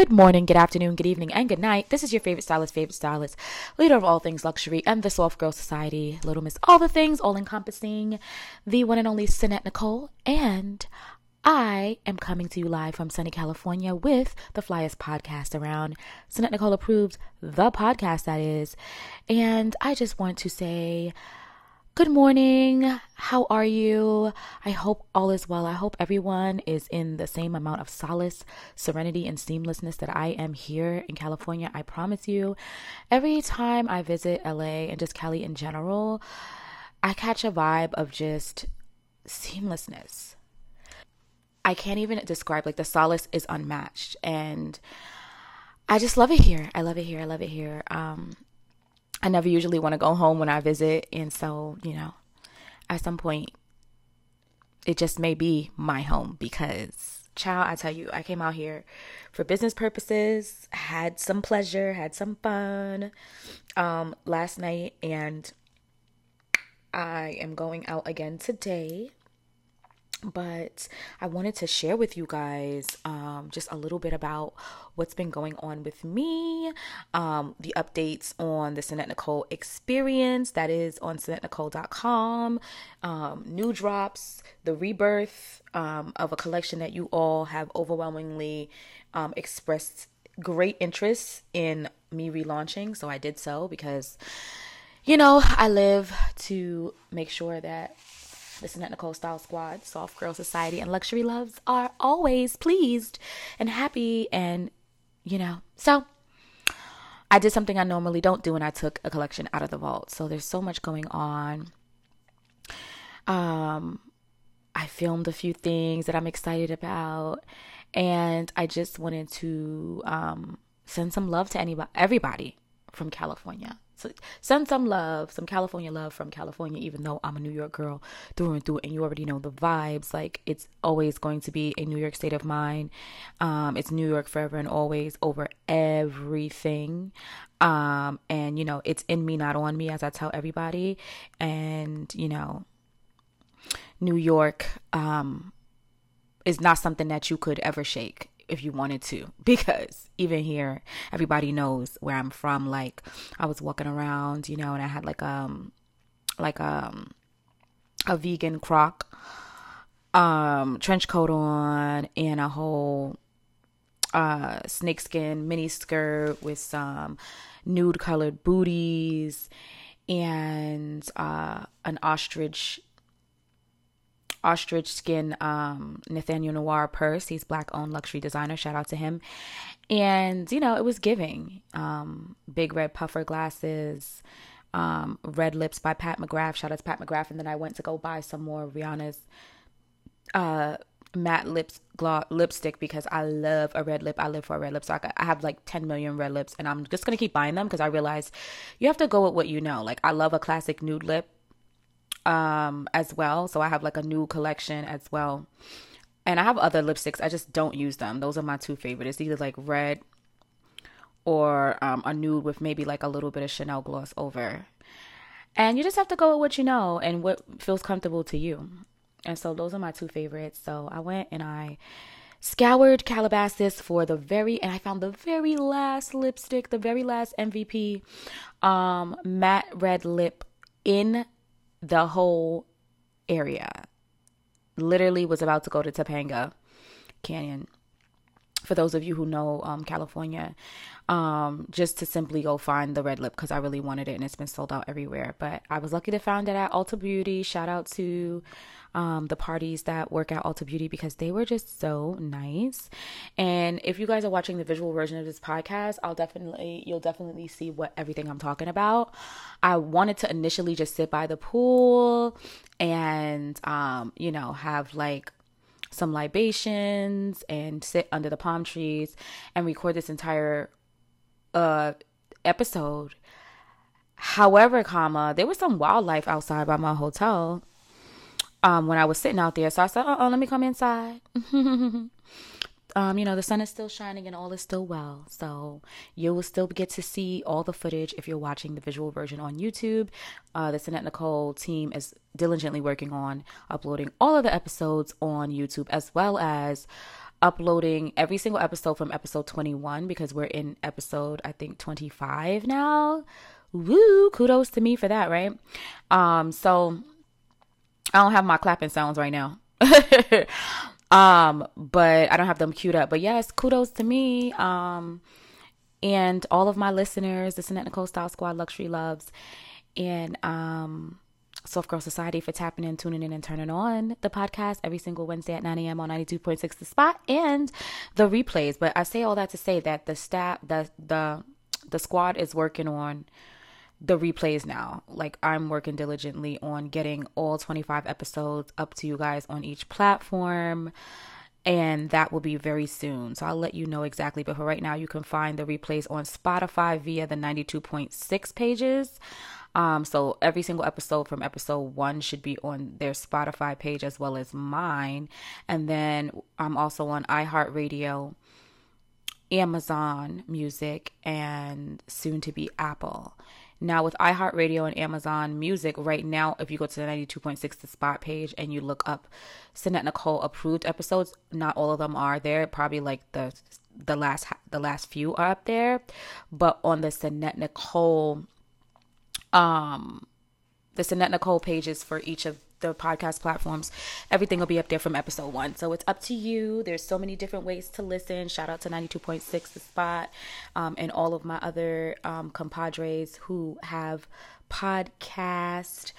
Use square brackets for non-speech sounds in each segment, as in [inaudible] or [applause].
Good morning, good afternoon, good evening, and good night. This is your favorite stylist, favorite stylist, leader of all things luxury and the Soft Girl Society, Little Miss All the Things, all encompassing, the one and only Sannette Nicole. And I am coming to you live from sunny California with the flyest podcast around. Sannette Nicole approved the podcast, that is. And I just want to say, Good morning. How are you? I hope all is well. I hope everyone is in the same amount of solace, serenity, and seamlessness that I am here in California. I promise you, every time I visit LA and just Cali in general, I catch a vibe of just seamlessness. I can't even describe, like, the solace is unmatched. And I just love it here. I love it here. I love it here. Um, I never usually want to go home when I visit. And so, you know, at some point, it just may be my home because, child, I tell you, I came out here for business purposes, had some pleasure, had some fun um, last night, and I am going out again today but I wanted to share with you guys um, just a little bit about what's been going on with me, um, the updates on the Sannette Nicole experience that is on SannetteNicole.com, um, new drops, the rebirth um, of a collection that you all have overwhelmingly um, expressed great interest in me relaunching. So I did so because, you know, I live to make sure that the Sannette Nicole Style Squad, Soft Girl Society, and Luxury Loves are always pleased and happy. And, you know, so I did something I normally don't do and I took a collection out of the vault. So there's so much going on. Um, I filmed a few things that I'm excited about. And I just wanted to um, send some love to anybody, everybody from California. Send some love, some California love from California, even though I'm a New York girl through and through, and you already know the vibes. Like it's always going to be a New York state of mind. Um, it's New York forever and always over everything. Um, and you know, it's in me, not on me, as I tell everybody. And you know, New York um, is not something that you could ever shake if you wanted to [laughs] because even here everybody knows where I'm from. Like I was walking around you know and I had like um like um a vegan croc um trench coat on and a whole uh snakeskin mini skirt with some nude colored booties and uh an ostrich ostrich skin um, Nathaniel Noir purse. He's black owned luxury designer. Shout out to him. And, you know, it was giving. Um, big red puffer glasses, um, red lips by Pat McGrath. Shout out to Pat McGrath. And then I went to go buy some more Rihanna's uh, matte lips gloss lipstick because I love a red lip. I live for a red lip. So I, I have like 10 million red lips and I'm just going to keep buying them because I realize you have to go with what you know. Like I love a classic nude lip um as well. So I have like a new collection as well. And I have other lipsticks. I just don't use them. Those are my two favorite. It's either like red or um, a nude with maybe like a little bit of Chanel gloss over. And you just have to go with what you know and what feels comfortable to you. And so those are my two favorites. So I went and I scoured Calabasas for the very and I found the very last lipstick, the very last MVP um matte red lip in the whole area. Literally was about to go to Topanga Canyon. For those of you who know um, California, um, just to simply go find the red lip because I really wanted it and it's been sold out everywhere. But I was lucky to find it at Ulta Beauty. Shout out to um, the parties that work at Ulta Beauty because they were just so nice. And if you guys are watching the visual version of this podcast, I'll definitely, you'll definitely see what everything I'm talking about. I wanted to initially just sit by the pool and, um, you know, have like some libations and sit under the palm trees and record this entire uh episode. However, comma, there was some wildlife outside by my hotel. Um, when I was sitting out there, so I said, "Oh, let me come inside." [laughs] um, you know, the sun is still shining and all is still well. So you will still get to see all the footage if you're watching the visual version on YouTube. Uh, the Sannette Nicole team is diligently working on uploading all of the episodes on YouTube as well as uploading every single episode from episode 21 because we're in episode I think 25 now. Woo, kudos to me for that, right? Um so I don't have my clapping sounds right now. [laughs] um but I don't have them queued up. But yes, kudos to me. Um and all of my listeners, the Sannette Nicole Style Squad Luxury Loves and um Soft Girl Society for tapping in, tuning in, and turning on the podcast every single Wednesday at 9 a.m. on 92.6 The Spot and the replays. But I say all that to say that the staff, the the the squad is working on the replays now. Like I'm working diligently on getting all 25 episodes up to you guys on each platform. And that will be very soon. So I'll let you know exactly. But for right now, you can find the replays on Spotify via the 92.6 pages. Um, so every single episode from episode one should be on their Spotify page as well as mine. And then I'm also on iHeartRadio, Amazon Music, and soon to be Apple. Now, with iHeartRadio and Amazon Music, right now, if you go to the 92.6 The Spot page and you look up Sannette Nicole approved episodes, not all of them are there. Probably like the the last the last few are up there, but on the Sannette Nicole um the Sannette Nicole pages for each of the podcast platforms. Everything will be up there from episode one. So it's up to you. There's so many different ways to listen. Shout out to 92.6 The Spot um, and all of my other um, compadres who have podcast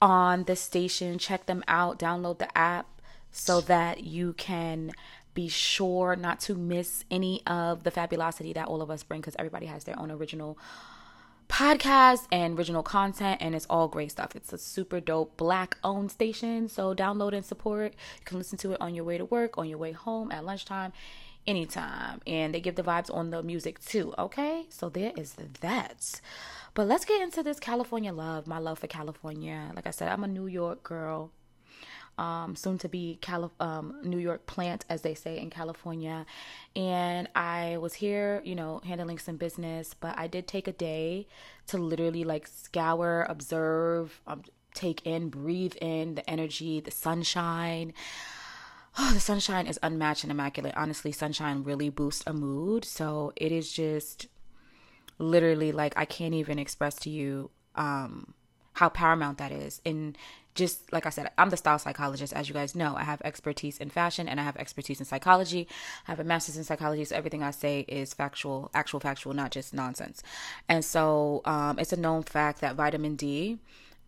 on the station. Check them out. Download the app so that you can be sure not to miss any of the fabulosity that all of us bring because everybody has their own original podcast and original content and it's all great stuff. It's a super dope black owned station. So download and support. You can listen to it on your way to work, on your way home, at lunchtime, anytime. And they give the vibes on the music too, okay? So there is that. But let's get into this California love, my love for California. Like I said, I'm a New York girl um, soon to be Cali- um, New York plant, as they say in California. And I was here, you know, handling some business, but I did take a day to literally like scour, observe, um, take in, breathe in the energy, the sunshine. Oh, [sighs] the sunshine is unmatched and immaculate. Honestly, sunshine really boosts a mood. So it is just literally like I can't even express to you um how paramount that is in just like I said, I'm the style psychologist, as you guys know. I have expertise in fashion and I have expertise in psychology. I have a master's in psychology, so everything I say is factual, actual factual, not just nonsense. And so um, it's a known fact that vitamin D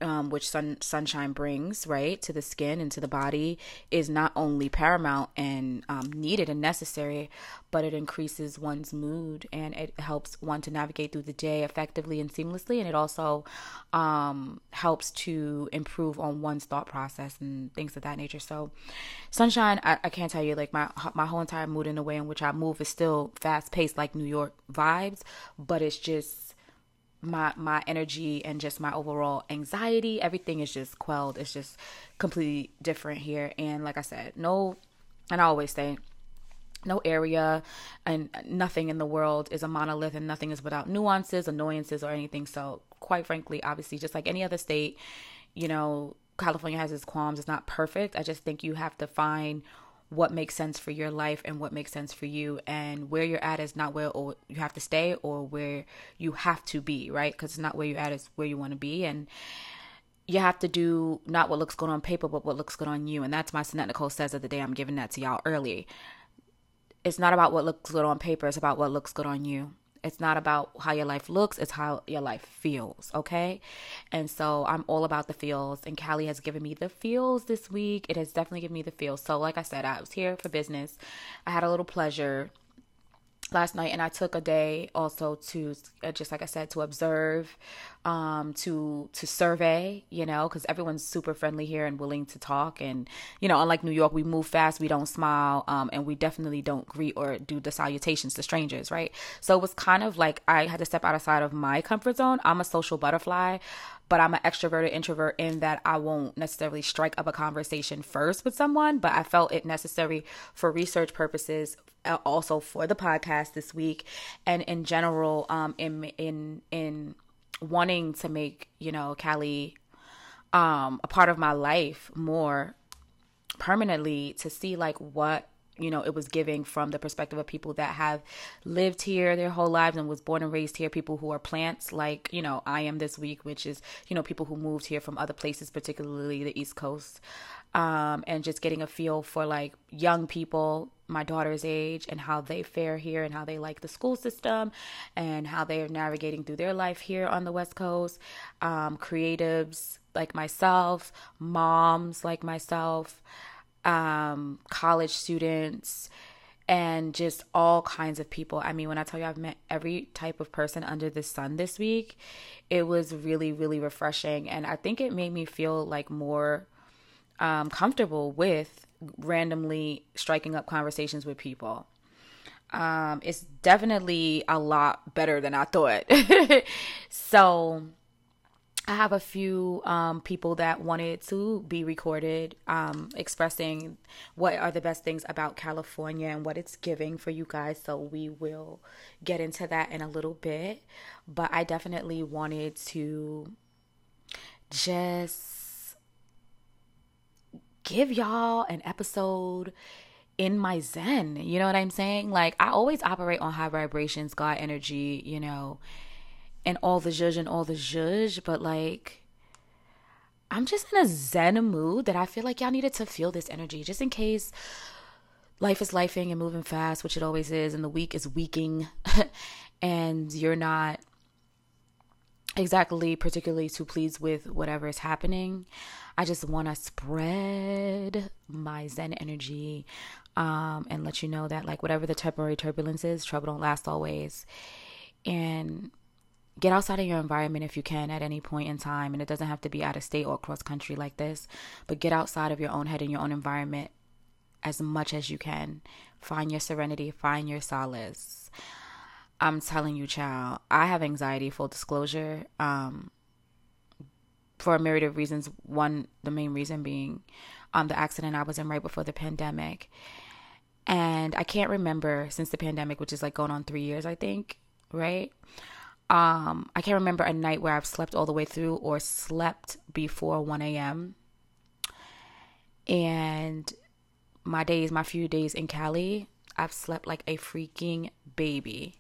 um, which sun sunshine brings right to the skin and to the body is not only paramount and um, needed and necessary but it increases one's mood and it helps one to navigate through the day effectively and seamlessly. And it also um, helps to improve on one's thought process and things of that nature. So sunshine I, I can't tell you like my my whole entire mood in the way in which i move is still fast paced like new york vibes but it's just my my energy and just my overall anxiety everything is just quelled. It's just completely different here. And like i said no and i always say no area and nothing in the world is a monolith and nothing is without nuances annoyances or anything. So quite frankly obviously just like any other state you know california has its qualms. It's not perfect. I just think you have to find what makes sense for your life and what makes sense for you and where you're at is not where you have to stay or where you have to be right? Because it's not where you're at is where you want to be and you have to do not what looks good on paper but what looks good on you. And that's my Sannette Nicole says of the day. I'm giving that to y'all early. It's not about what looks good on paper it's about what looks good on you it's not about how your life looks, it's how your life feels, okay? And so I'm all about the feels, and Cali has given me the feels this week. It has definitely given me the feels. So, like I said, I was here for business. I had a little pleasure last night and I took a day also to uh, just like I said to observe um to to survey you know cuz everyone's super friendly here and willing to talk. And you know unlike New York we move fast we don't smile um and we definitely don't greet or do the salutations to strangers right? So it was kind of like I had to step outside of my comfort zone. I'm a social butterfly but I'm an extroverted introvert in that I won't necessarily strike up a conversation first with someone, but I felt it necessary for research purposes uh, also for the podcast this week. And in general um in in in wanting to make you know Cali um a part of my life more permanently to see like what you know it was giving from the perspective of people that have lived here their whole lives and was born and raised here people who are plants like you know i am this week which is you know people who moved here from other places particularly the east coast. Um, and just getting a feel for like young people my daughter's age and how they fare here and how they like the school system and how they are navigating through their life here on the west coast. Um, creatives like myself moms like myself um, college students, and just all kinds of people. I mean, when I tell you I've met every type of person under the sun this week, it was really, really refreshing. And I think it made me feel like more um, comfortable with randomly striking up conversations with people. Um, it's definitely a lot better than I thought. [laughs] so, I have a few um, people that wanted to be recorded um, expressing what are the best things about California and what it's giving for you guys. So we will get into that in a little bit. But I definitely wanted to just give y'all an episode in my zen. You know what I'm saying? Like, I always operate on high vibrations, God energy, you know and all the zhuzh and all the zhuzh, but like I'm just in a zen mood that I feel like y'all needed to feel this energy just in case life is lifing and moving fast, which it always is, and the week is weaking, [laughs] and you're not exactly particularly too pleased with whatever is happening. I just want to spread my zen energy um, and let you know that, like, whatever the temporary turbulence is, trouble don't last always. And get outside of your environment if you can at any point in time and it doesn't have to be out of state or cross country like this but get outside of your own head and your own environment as much as you can. Find your serenity find your solace. I'm telling you child i have anxiety full disclosure um for a myriad of reasons. One the main reason being um the accident i was in right before the pandemic. And i can't remember since the pandemic which is like going on three years i think right um, I can't remember a night where I've slept all the way through or slept before 1 a.m. And my days, my few days in Cali, I've slept like a freaking baby.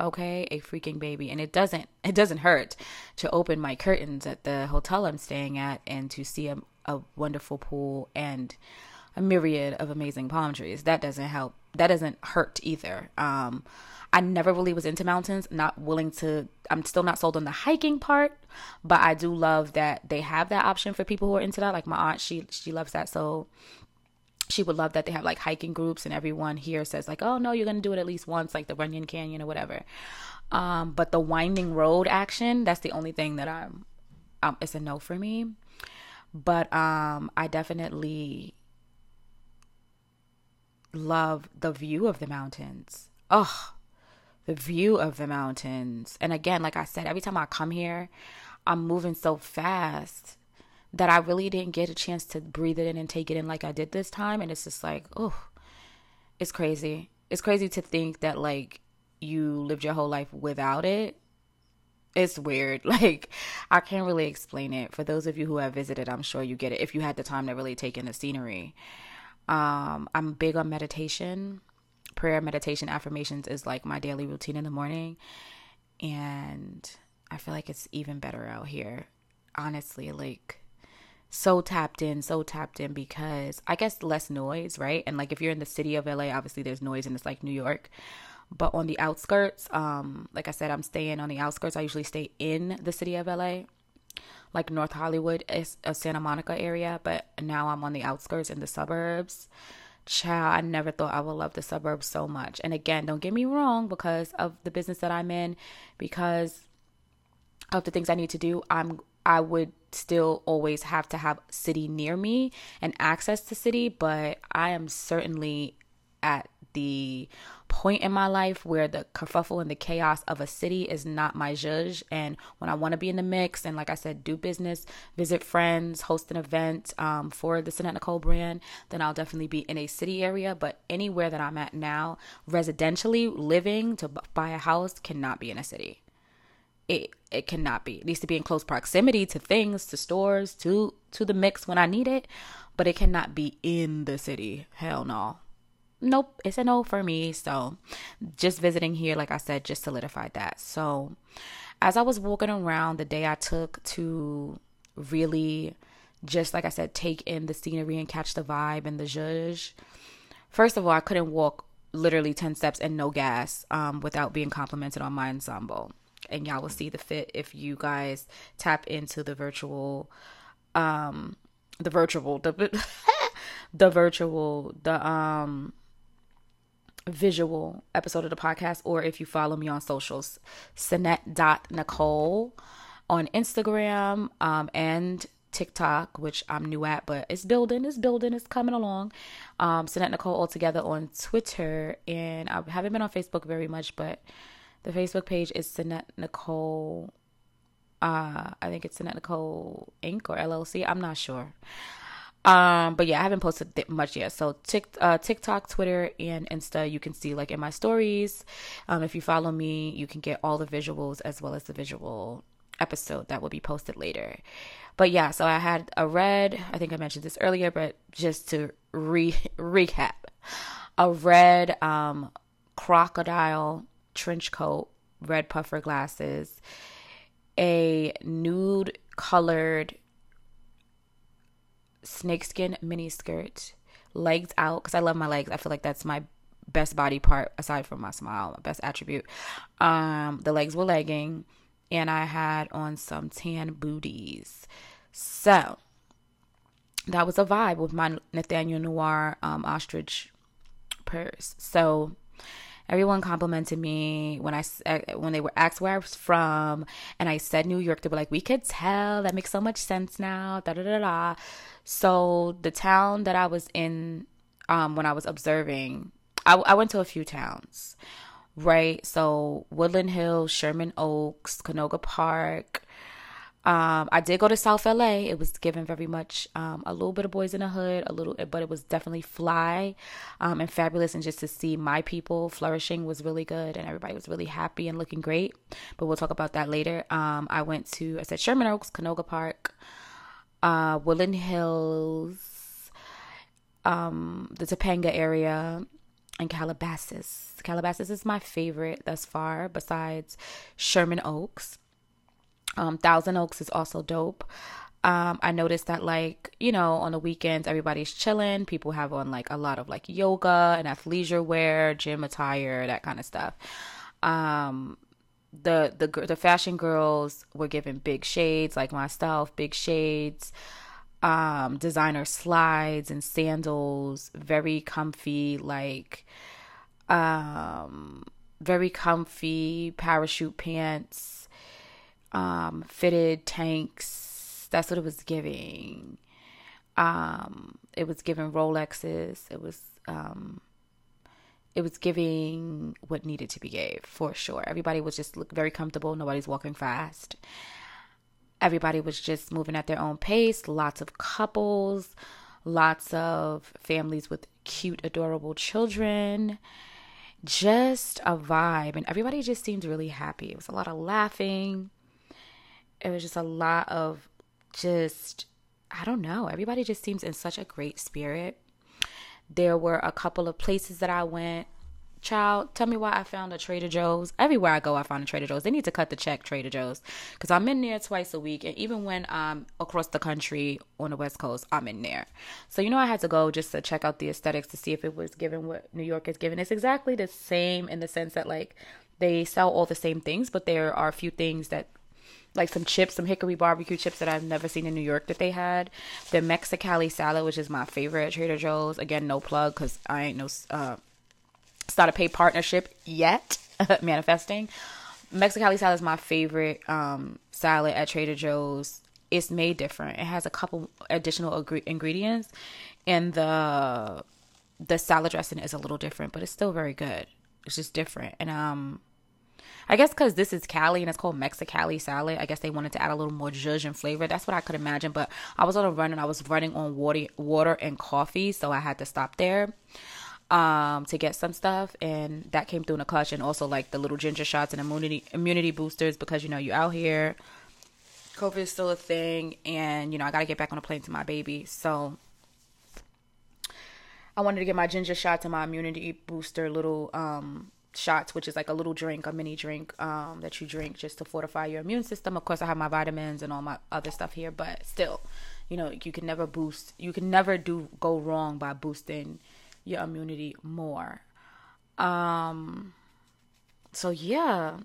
Okay, a freaking baby. And it doesn't [laughs] it doesn't hurt to open my curtains at the hotel I'm staying at and to see a, a wonderful pool and a myriad of amazing palm trees. That doesn't help. That doesn't hurt either. Um I never really was into mountains, not willing to, I'm still not sold on the hiking part, but I do love that they have that option for people who are into that. Like my aunt, she, she loves that. So she would love that they have like hiking groups and everyone here says like, oh no, you're going to do it at least once, like the Runyon Canyon or whatever. Um, but the winding road action, that's the only thing that I'm, um, it's a no for me. But um, I definitely love the view of the mountains. Oh, the view of the mountains. And again, like I said, every time I come here, I'm moving so fast that I really didn't get a chance to breathe it in and take it in like I did this time. And it's just like, oh, it's crazy. It's crazy to think that like you lived your whole life without it. It's weird. [laughs] Like, I can't really explain it. For those of you who have visited, I'm sure you get it if you had the time to really take in the scenery. Um, I'm big on meditation prayer, meditation, affirmations is like my daily routine in the morning. And I feel like it's even better out here. Honestly, like so tapped in, so tapped in because I guess less noise, right? And like if you're in the city of LA, obviously there's noise and it's like New York. But on the outskirts, um, like I said, I'm staying on the outskirts. I usually stay in the city of LA, like North Hollywood, is a Santa Monica area, but now I'm on the outskirts in the suburbs child, I never thought I would love the suburbs so much. And again, don't get me wrong, because of the business that I'm in, because of the things I need to do, I'm I would still always have to have city near me and access to city, but I am certainly at the point in my life where the kerfuffle and the chaos of a city is not my judge. And when I want to be in the mix and, like I said, do business, visit friends, host an event um, for the Sannette Nicole brand, then I'll definitely be in a city area. But anywhere that I'm at now, residentially living to buy a house cannot be in a city. It it cannot be. It needs to be in close proximity to things, to stores, to to the mix when I need it, but it cannot be in the city. Hell no. Nope, it's a no for me. So just visiting here, like I said, just solidified that. So as I was walking around the day I took to really just like I said, take in the scenery and catch the vibe and the zhuzh. First of all, I couldn't walk literally 10 steps and no gas um, without being complimented on my ensemble. And y'all will see the fit if you guys tap into the virtual, um, the virtual, [laughs] the, the virtual, the, um, visual episode of the podcast, or if you follow me on socials, Sannette.Nicole on Instagram um, and TikTok, which I'm new at, but it's building, it's building, it's coming along. Um, Sannette Nicole all together on Twitter, and I haven't been on Facebook very much, but the Facebook page is Sannette Nicole. Uh, I think it's Sannette Nicole Inc. or LLC. I'm not sure. Um, but yeah, I haven't posted much yet. So tick, uh, TikTok, Twitter, and Insta, you can see like in my stories. Um, if you follow me, you can get all the visuals as well as the visual episode that will be posted later. But yeah, so I had a red, I think I mentioned this earlier, but just to re [laughs] recap, a red um, crocodile trench coat, red puffer glasses, a nude colored snakeskin mini skirt, legs out because I love my legs. I feel like that's my best body part aside from my smile, my best attribute. Um, the legs were legging, and I had on some tan booties. So that was a vibe with my Nathaniel Noir um, ostrich purse. So everyone complimented me when I when they were asked where I was from, and I said New York. They were like, "We could tell. That makes so much sense now." Da da da da. So the town that I was in um, when I was observing, I, I went to a few towns right? So Woodland Hills, Sherman Oaks, Canoga Park. Um, I did go to South LA. It was given very much um, a little bit of Boys in the Hood, a little, but it was definitely fly um, and fabulous. And just to see my people flourishing was really good, and everybody was really happy and looking great. But we'll talk about that later. Um, I went to I said Sherman Oaks, Canoga Park, uh, Woodland Hills, um, the Topanga area, and Calabasas. Calabasas is my favorite thus far, besides Sherman Oaks. Um, Thousand Oaks is also dope. Um, I noticed that like, you know, on the weekends everybody's chilling. People have on like a lot of like yoga and athleisure wear, gym attire, that kind of stuff. Um, the the the fashion girls were given big shades like myself, big shades um, designer slides and sandals, very comfy, like um, very comfy parachute pants, um, fitted tanks. That's what it was giving. Um, it was giving Rolexes. It was um, it was giving what needed to be gave for sure. Everybody was just look very comfortable. Nobody's walking fast. Everybody was just moving at their own pace. Lots of couples, lots of families with cute, adorable children. Just a vibe. And everybody just seemed really happy. It was a lot of laughing. It was just a lot of just, I don't know. Everybody just seems in such a great spirit. There were a couple of places that I went child, tell me why I found a Trader Joe's. Everywhere I go, I find a Trader Joe's. They need to cut the check, Trader Joe's, because I'm in there twice a week, and even when I'm across the country on the West Coast, I'm in there. So you know, I had to go just to check out the aesthetics to see if it was given what New York is giving. It's exactly the same in the sense that like they sell all the same things, but there are a few things that like some chips, some hickory barbecue chips that I've never seen in New York that they had. The Mexicali salad, which is my favorite at Trader Joe's. Again, no plug because I ain't no uh, not a pay partnership yet, [laughs] manifesting. Mexicali salad is my favorite um, salad at Trader Joe's. It's made different. It has a couple additional ingredients, and the the salad dressing is a little different, but it's still very good. It's just different, and um, I guess because this is Cali and it's called Mexicali salad, I guess they wanted to add a little more zhuzh and flavor. That's what I could imagine. But I was on a run and I was running on water, water and coffee, so I had to stop there um, to get some stuff, and that came through in a clutch, and also like the little ginger shots and immunity immunity boosters because you know you're out here, COVID is still a thing, and you know I got to get back on a plane to my baby, so I wanted to get my ginger shots and my immunity booster little um shots, which is like a little drink, a mini drink um, that you drink just to fortify your immune system. Of course, I have my vitamins and all my other stuff here, but still, you know, you can never boost, you can never do go wrong by boosting your immunity more. Um, so yeah,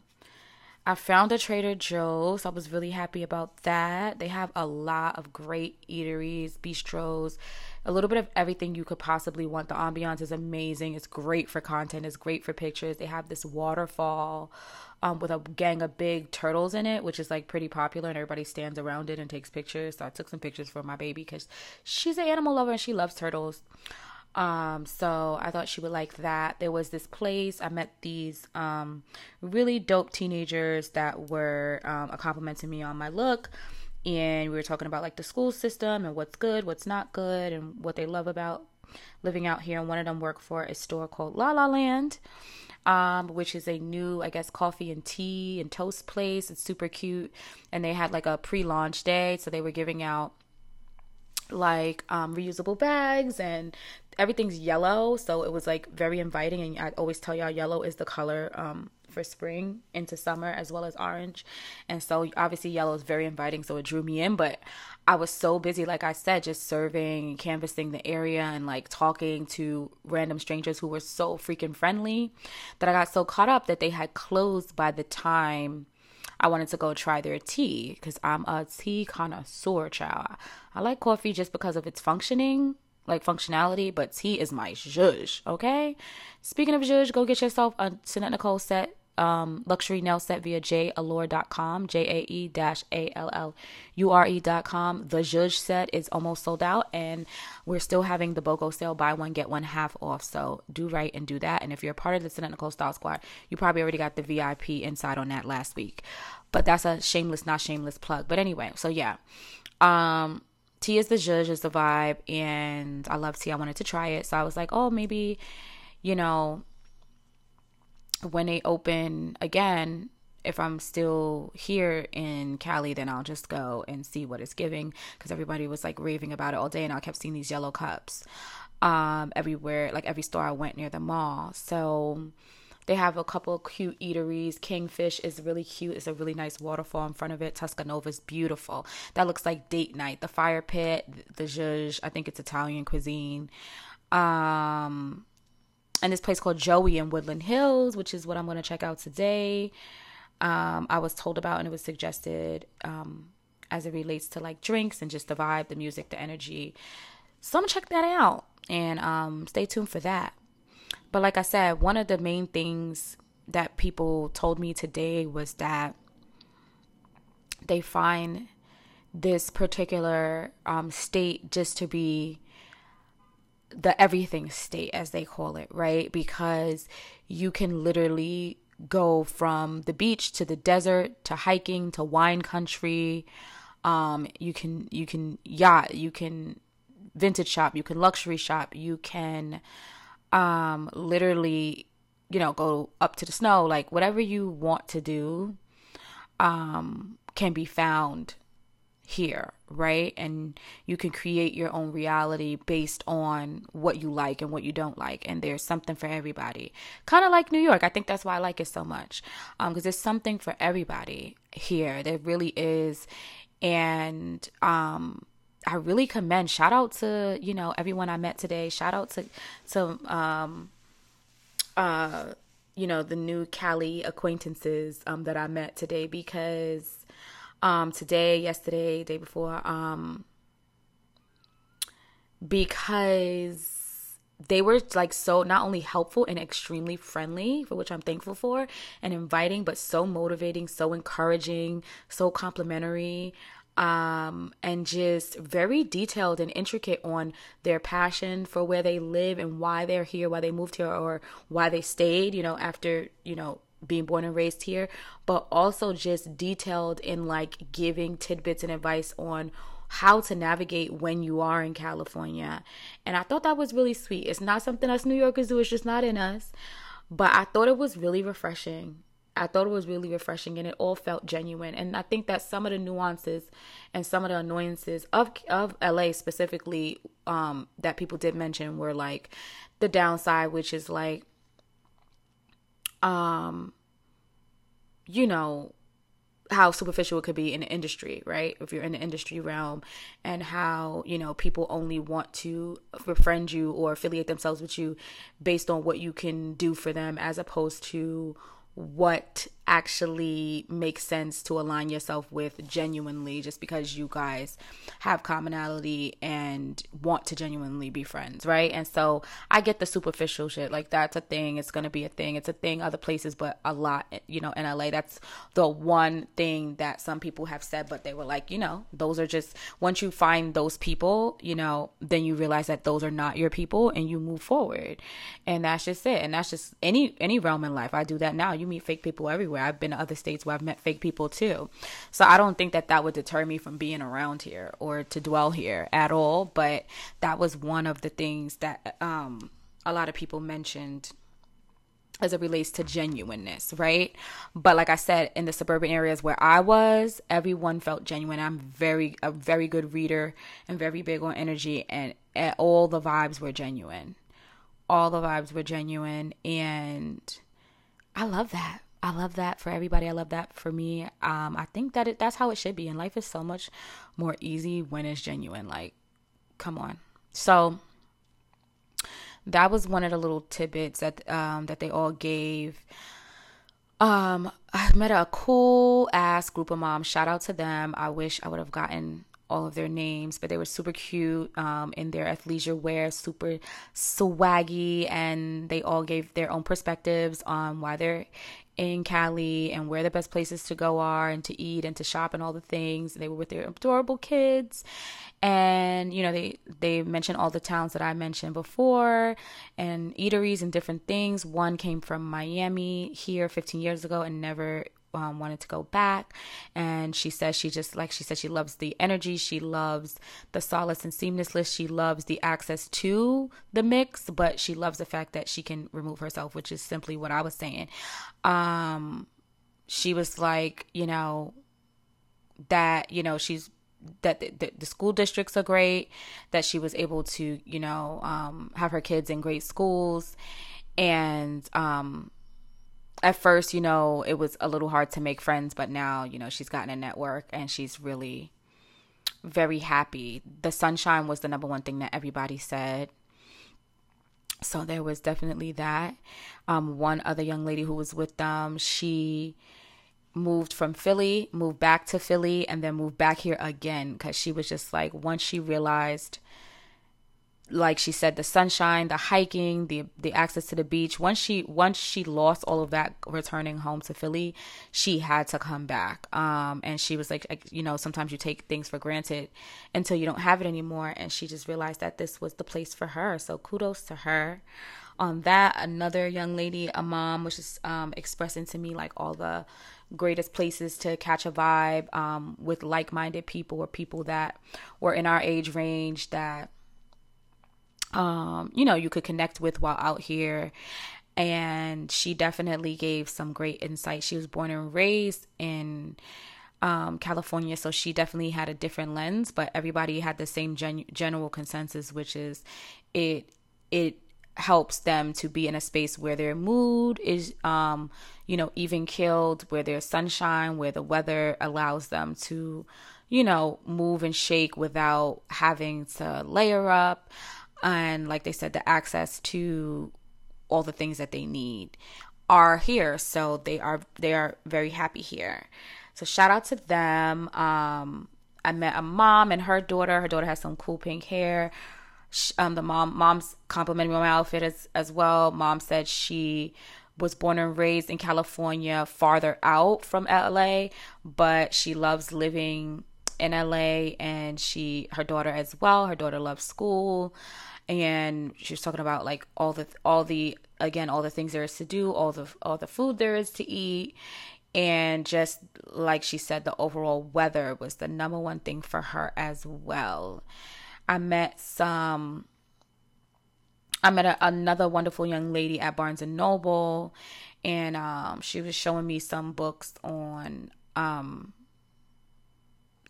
I found a Trader Joe's. I was really happy about that. They have a lot of great eateries, bistros, a little bit of everything you could possibly want. The ambiance is amazing. It's great for content. It's great for pictures. They have this waterfall um, with a gang of big turtles in it, which is like pretty popular, and everybody stands around it and takes pictures. So I took some pictures for my baby because she's an animal lover and she loves turtles. Um, so I thought she would like that. There was this place. I met these um, really dope teenagers that were um, a compliment to me on my look. And we were talking about like the school system and what's good, what's not good, and what they love about living out here. And one of them worked for a store called La La Land, um, which is a new, I guess, coffee and tea and toast place. It's super cute. And they had like a pre launch day. So they were giving out like um, reusable bags and everything's yellow so it was like very inviting and i always tell y'all yellow is the color um, for spring into summer as well as orange and so obviously yellow is very inviting so it drew me in but i was so busy like i said just serving and canvassing the area and like talking to random strangers who were so freaking friendly that i got so caught up that they had closed by the time I wanted to go try their tea because I'm a tea connoisseur, child. I like coffee just because of its functioning, like functionality, but tea is my zhuzh, okay? Speaking of zhuzh, go get yourself a Sannette Nicole set um, luxury nail set via jallure.com, J A E dash A L L U R E.com. The Judge set is almost sold out, and we're still having the BOGO sale buy one, get one half off. So do right and do that. And if you're a part of the Sannette Nicole Style Squad, you probably already got the VIP inside on that last week. But that's a shameless, not shameless plug. But anyway, so yeah. Um, tea is the judge is the vibe, and I love tea. I wanted to try it. So I was like, oh, maybe, you know, when they open again, if I'm still here in Cali, then I'll just go and see what it's giving because everybody was like raving about it all day, and I kept seeing these yellow cups um, everywhere, like every store I went near the mall. So they have a couple cute eateries. Kingfish is really cute. It's a really nice waterfall in front of it. Tuscanova is beautiful. That looks like date night. The fire pit, the zhuzh, I think it's Italian cuisine. Um, and this place called Joey in Woodland Hills, which is what I'm going to check out today. Um, I was told about and it was suggested um, as it relates to like drinks and just the vibe, the music, the energy. So I'm gonna check that out and um, stay tuned for that. But like I said, one of the main things that people told me today was that they find this particular um, state just to be the everything state as they call it right? Because you can literally go from the beach to the desert to hiking to wine country. Um you can you can yacht you can vintage shop you can luxury shop you can um literally you know go up to the snow. Like whatever you want to do um can be found here, right? And you can create your own reality based on what you like and what you don't like. And there's something for everybody. Kind of like New York. I think that's why I like it so much. Um, because there's something for everybody here. There really is. And um I really commend shout out to, you know, everyone I met today. Shout out to to um uh you know, the new Cali acquaintances um that I met today because um, today, yesterday, day before, um, because they were like so not only helpful and extremely friendly, for which I'm thankful for, and inviting, but so motivating, so encouraging, so complimentary um, and just very detailed and intricate on their passion for where they live and why they're here, why they moved here, or why they stayed, you know, after, you know, being born and raised here, but also just detailed in like giving tidbits and advice on how to navigate when you are in California. And I thought that was really sweet. It's not something us New Yorkers do, it's just not in us. But I thought it was really refreshing I thought it was really refreshing and it all felt genuine. And I think that some of the nuances and some of the annoyances of of LA specifically um, that people did mention were like the downside, which is like um you know how superficial it could be in the industry, right? If you're in the industry realm, and how you know people only want to befriend you or affiliate themselves with you based on what you can do for them, as opposed to what actually makes sense to align yourself with genuinely just because you guys have commonality and want to genuinely be friends, right? And so I get the superficial shit. Like that's a thing. It's going to be a thing. It's a thing other places, but a lot, you know, in LA, that's the one thing that some people have said, but they were like, you know, those are just, once you find those people, you know, then you realize that those are not your people and you move forward. And that's just it. And that's just any, any realm in life. I do that now. You meet fake people everywhere everywhere. I've been to other states where I've met fake people too. So I don't think that that would deter me from being around here or to dwell here at all. But that was one of the things that um, a lot of people mentioned as it relates to genuineness, right? But like I said, in the suburban areas where I was, everyone felt genuine. I'm very a very good reader and very big on energy, and, and all the vibes were genuine. All the vibes were genuine, and I love that. I love that for everybody. I love that for me. Um, I think that it, that's how it should be. And life is so much more easy when it's genuine. Like, come on. So that was one of the little tidbits that um, that they all gave. Um, I met a cool ass group of moms. Shout out to them. I wish I would have gotten all of their names, but they were super cute um, in their athleisure wear, super swaggy, and they all gave their own perspectives on why they're in Cali and where the best places to go are and to eat and to shop and all the things. They were with their adorable kids. And you know, they they mentioned all the towns that I mentioned before and eateries and different things. One came from Miami here 15 years ago and never um, wanted to go back. And she says she just like she said she loves the energy. She loves the solace and seamlessness. She loves the access to the mix but she loves the fact that she can remove herself which is simply what i was saying. Um she was like you know that you know she's that the, the, school districts are great that she was able to you know um, have her kids in great schools. And um, at first, you know, it was a little hard to make friends, but now, you know, she's gotten a network and she's really very happy. The sunshine was the number one thing that everybody said. So there was definitely that. Um, one other young lady who was with them, she moved from Philly, moved back to Philly, and then moved back here again because she was just like, once she realized like she said the sunshine the hiking the the access to the beach. Once she once she lost all of that returning home to philly she had to come back. Um and she was like you know sometimes you take things for granted until you don't have it anymore. And she just realized that this was the place for her. So kudos to her. On that another young lady a mom was just um expressing to me like all the greatest places to catch a vibe um with like-minded people or people that were in our age range that um, you know, you could connect with while out here. And she definitely gave some great insight. She was born and raised in um, California, so she definitely had a different lens, but everybody had the same gen- general consensus, which is it it helps them to be in a space where their mood is um you know even killed where there's sunshine where the weather allows them to you know move and shake without having to layer up and like they said the access to all the things that they need are here. So they are they are very happy here. So shout out to them. Um i met a mom and her daughter. Her daughter has some cool pink hair. Um the mom mom's complimenting my outfit as as well. Mom said she was born and raised in California, farther out from LA, but she loves living in LA and she her daughter as well. Her daughter loves school. And she was talking about like all the all the again all the things there is to do all the all the food there is to eat. And just like she said the overall weather was the number one thing for her as well. I met some I met a, another wonderful young lady at Barnes and Noble, and um, she was showing me some books on um,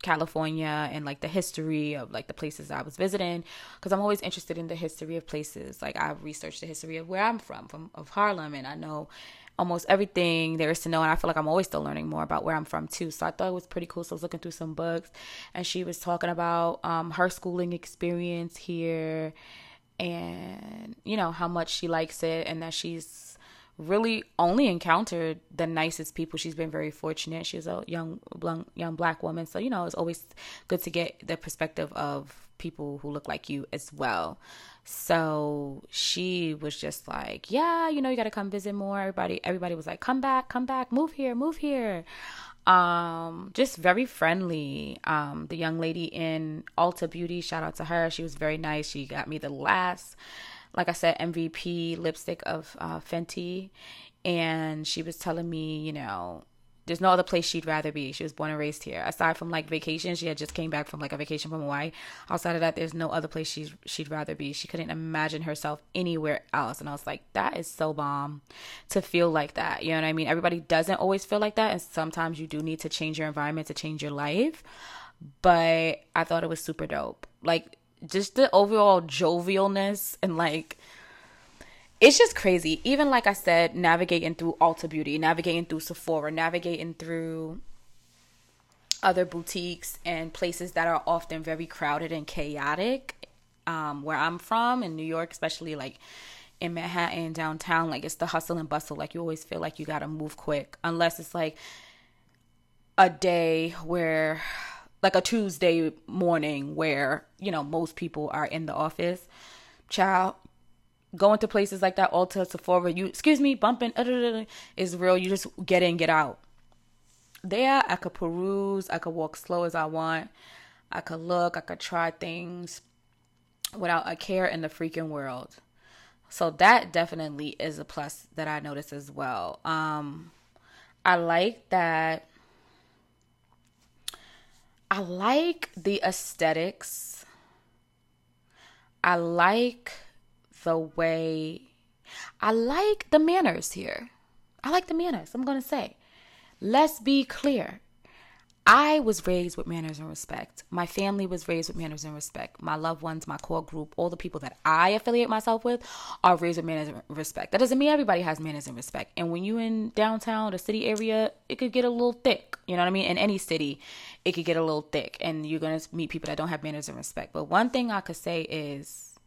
California and like the history of like the places I was visiting because I'm always interested in the history of places. Like I've researched the history of where I'm from, from of Harlem, and I know almost everything there is to know. And I feel like I'm always still learning more about where I'm from too. So I thought it was pretty cool. So I was looking through some books, and she was talking about um, her schooling experience here, and you know how much she likes it, and that she's really only encountered the nicest people. She's been very fortunate. She's a young young black woman, so you know it's always good to get the perspective of people who look like you as well. So she was just like, "Yeah, you know, you got to come visit more." Everybody everybody was like, "Come back, come back, move here, move here." Um just very friendly. Um the young lady in Ulta Beauty, shout out to her. She was very nice. She got me the last like I said, MVP lipstick of uh, Fenty. And she was telling me, you know, there's no other place she'd rather be. She was born and raised here. Aside from like vacation, she had just came back from like a vacation from Hawaii. Outside of that, there's no other place she's she'd rather be. She couldn't imagine herself anywhere else. And I was like, that is so bomb to feel like that. You know what I mean? Everybody doesn't always feel like that, and sometimes you do need to change your environment to change your life. But I thought it was super dope. Like just the overall jovialness and like it's just crazy. Even like I said, navigating through Ulta Beauty, navigating through Sephora, navigating through other boutiques and places that are often very crowded and chaotic. Um, where I'm from in New York, especially like in Manhattan downtown, like it's the hustle and bustle. Like you always feel like you gotta move quick, unless it's like a day where like a Tuesday morning where, you know, most people are in the office. Child, going to places like that, Ulta, Sephora, you, excuse me, bumping, uh, is real. You just get in, get out. There, I could peruse, I could walk slow as I want, I could look, I could try things without a care in the freaking world. So that definitely is a plus that I notice as well. Um, I like that I like the aesthetics. I like the way I like the manners here. I like the manners. I'm going to say. Let's be clear. I was raised with manners and respect. My family was raised with manners and respect. My loved ones, my core group, all the people that I affiliate myself with are raised with manners and respect. That doesn't mean everybody has manners and respect. And when you in downtown, the city area, it could get a little thick. You know what I mean? In any city, it could get a little thick and you're going to meet people that don't have manners and respect. But one thing I could say is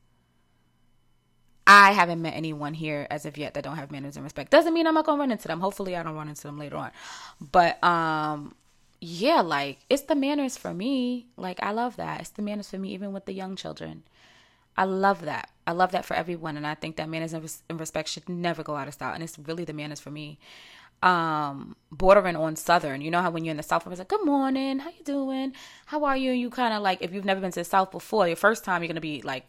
I haven't met anyone here as of yet that don't have manners and respect. Doesn't mean I'm not to run into them. Hopefully I don't run into them later on. But um yeah, like it's the manners for me. Like I love that. It's the manners for me, even with the young children. I love that. I love that for everyone, and I think that manners and, respect should never go out of style. And it's really the manners for me. Um, bordering on southern. You know how when you're in the south, it's like, "Good morning, how you doing? How are you?" And you kind of like, if you've never been to the south before, your first time, you're gonna be like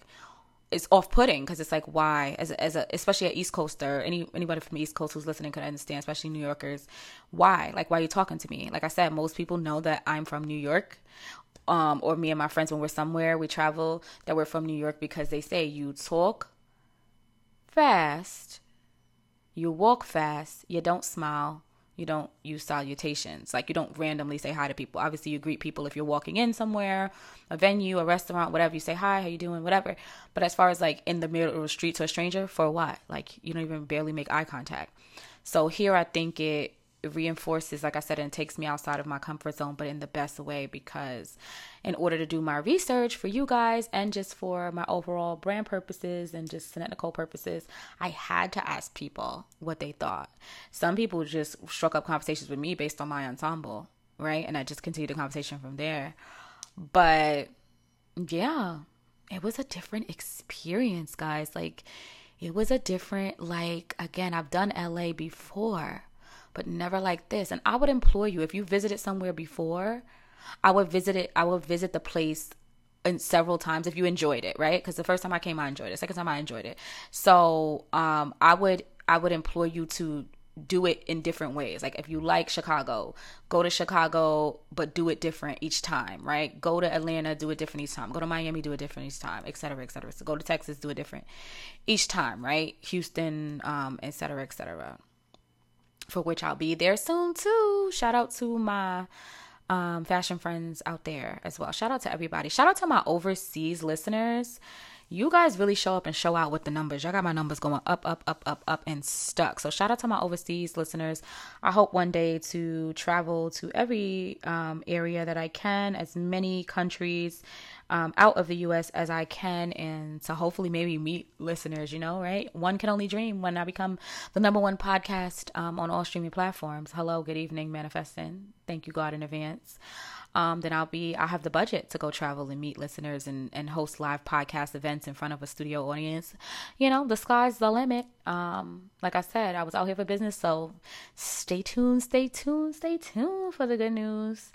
it's off-putting because it's like why? As a, as a especially a east coaster any anybody from the east coast who's listening could understand especially new yorkers. Why? Like why are you talking to me? Like i said most people know that i'm from new york um or me and my friends when we're somewhere we travel that we're from new york because they say you talk fast you walk fast you don't smile you don't use salutations. Like you don't randomly say hi to people. Obviously, you greet people if you're walking in somewhere, a venue, a restaurant, whatever. You say hi, how you doing, whatever. But as far as like in the middle of the street to a stranger, for what? Like you don't even barely make eye contact. So here, I think it reinforces, like I said, and takes me outside of my comfort zone, but in the best way because in order to do my research for you guys and just for my overall brand purposes and just technical purposes, I had to ask people what they thought. Some people just struck up conversations with me based on my ensemble, right? And I just continued the conversation from there. But yeah, it was a different experience, guys. Like, it was a different, like, again, I've done LA before but never like this. And I would implore you if you visited somewhere before, I would visit it. I would visit the place in several times if you enjoyed it, right? Because the first time I came, I enjoyed it. Second time, I enjoyed it. So um, I would I would implore you to do it in different ways. Like if you like Chicago, go to Chicago, but do it different each time, right? Go to Atlanta, do it different each time. Go to Miami, do it different each time, et cetera, et cetera. So go to Texas, do it different each time, right? Houston, um, et cetera, et cetera. For which I'll be there soon too. Shout out to my um, fashion friends out there as well. Shout out to everybody. Shout out to my overseas listeners you guys really show up and show out with the numbers. Y'all got my numbers going up, up, up, up, up, and stuck. So shout out to my overseas listeners. I hope one day to travel to every um, area that I can, as many countries um, out of the U.S. as I can, and to hopefully maybe meet listeners. You know, right? One can only dream when I become the number one podcast um, on all streaming platforms. Hello, good evening, manifesting. Thank you, God, in advance um, then I'll be I'll have the budget to go travel and meet listeners and, and host live podcast events in front of a studio audience. You know, the sky's the limit. Um, like I said, I was out here for business, so stay tuned, stay tuned, stay tuned for the good news.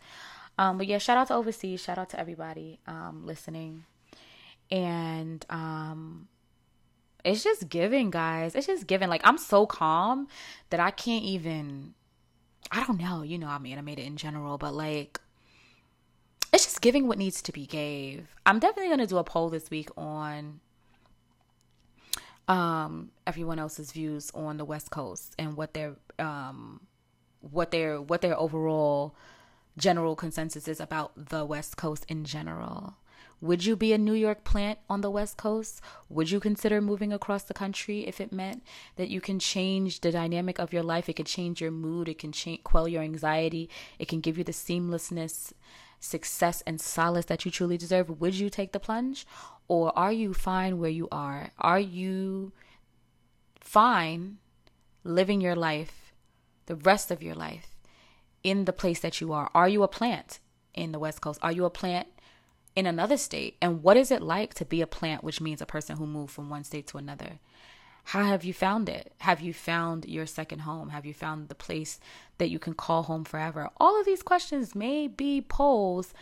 Um, but yeah, shout out to overseas, shout out to everybody um, listening, and um, it's just giving, guys. It's just giving. Like I'm so calm that I can't even. I don't know, you know, I mean, I made it in general, but like it's just giving what needs to be gave. I'm definitely to do a poll this week on um everyone else's views on the West Coast and what their um what their what their overall general consensus is about the West Coast in general. Would you be a New York plant on the West Coast? Would you consider moving across the country if it meant that you can change the dynamic of your life? It could change your mood. It can change, quell your anxiety. It can give you the seamlessness success and solace that you truly deserve, would you take the plunge? Or are you fine where you are? Are you fine living your life, the rest of your life, in the place that you are? Are you a plant in the West Coast? Are you a plant in another state? And what is it like to be a plant, which means a person who moved from one state to another? How have you found it? Have you found your second home? Have you found the place that you can call home forever? All of these questions may be polls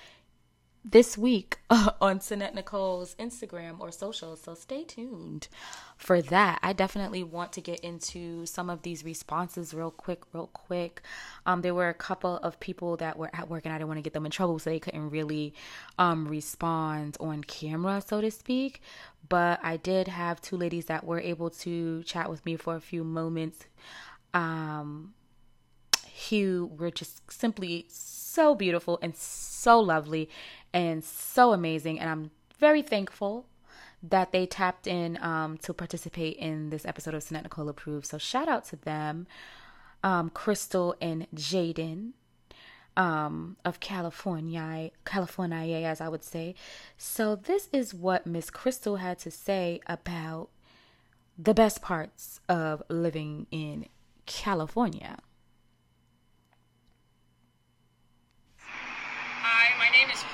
this week [laughs] on Sannette Nicole's Instagram or social. So stay tuned for that. I definitely want to get into some of these responses real quick, real quick. Um, there were a couple of people that were at work and I didn't want to get them in trouble, so they couldn't really um, respond on camera, so to speak. But I did have two ladies that were able to chat with me for a few moments. Um, who were just simply so beautiful and so lovely and so amazing. And I'm very thankful that they tapped in um, to participate in this episode of Sannette Nicole Approved. So shout out to them, um, Crystal and Jaden um, of California, California, as I would say. So this is what Miss Crystal had to say about the best parts of living in California.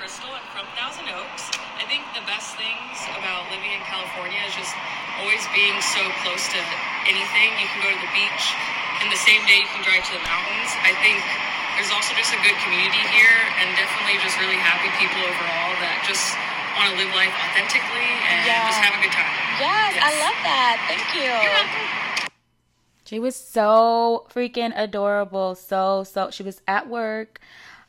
Crystal. I'm from Thousand Oaks. I think the best things about living in California is just always being so close to anything. You can go to the beach, and the same day you can drive to the mountains. I think there's also just a good community here, and definitely just really happy people overall that just want to live life authentically and yeah. just have a good time. Yes, yes, I love that. Thank you. You're welcome. She was so freaking adorable. So, so she was at work.